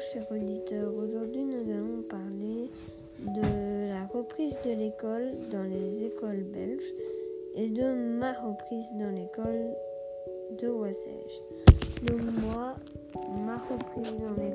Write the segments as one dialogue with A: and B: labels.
A: chers auditeurs. Aujourd'hui, nous allons parler de la reprise de l'école dans les écoles belges et de ma reprise dans l'école de Wassège. Donc moi, ma reprise dans l'école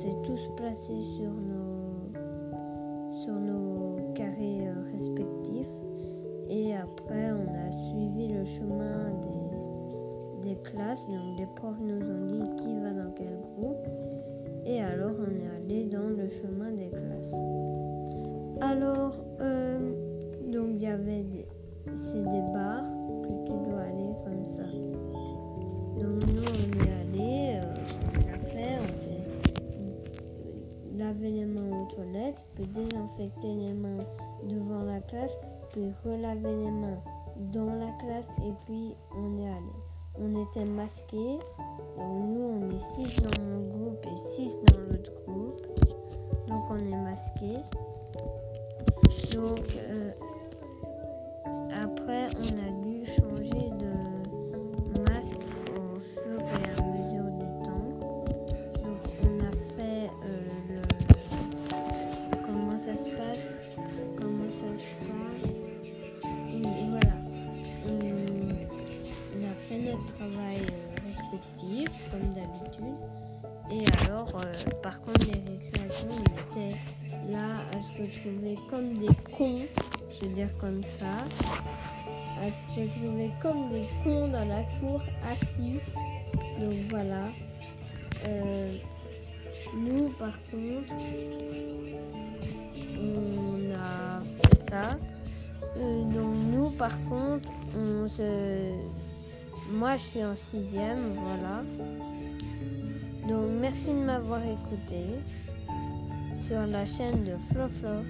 A: s'est tous placés sur nos sur nos carrés euh, respectifs. Et après on a suivi le chemin des, des classes. Donc les profs nous ont dit qui va dans quel groupe. Et alors on est allé dans le chemin des classes. Alors, euh, donc il y avait des, c'est des puis désinfecter les mains devant la classe, puis relaver les mains dans la classe et puis on est allé. On était masqués, donc nous on est six dans mon groupe et six dans l'autre groupe, donc on est masqués. Donc euh, après on a travail euh, respectif comme d'habitude. Et alors, euh, par contre, les récréations, on était là à se retrouver comme des cons, je veux dire comme ça, à se retrouver comme des cons dans la cour, assis. Donc voilà. Euh, nous, par contre, on a fait ça. Donc nous, par contre, on se... Moi, je suis en sixième, voilà. Donc merci de m'avoir écouté sur la chaîne de Flo Flo.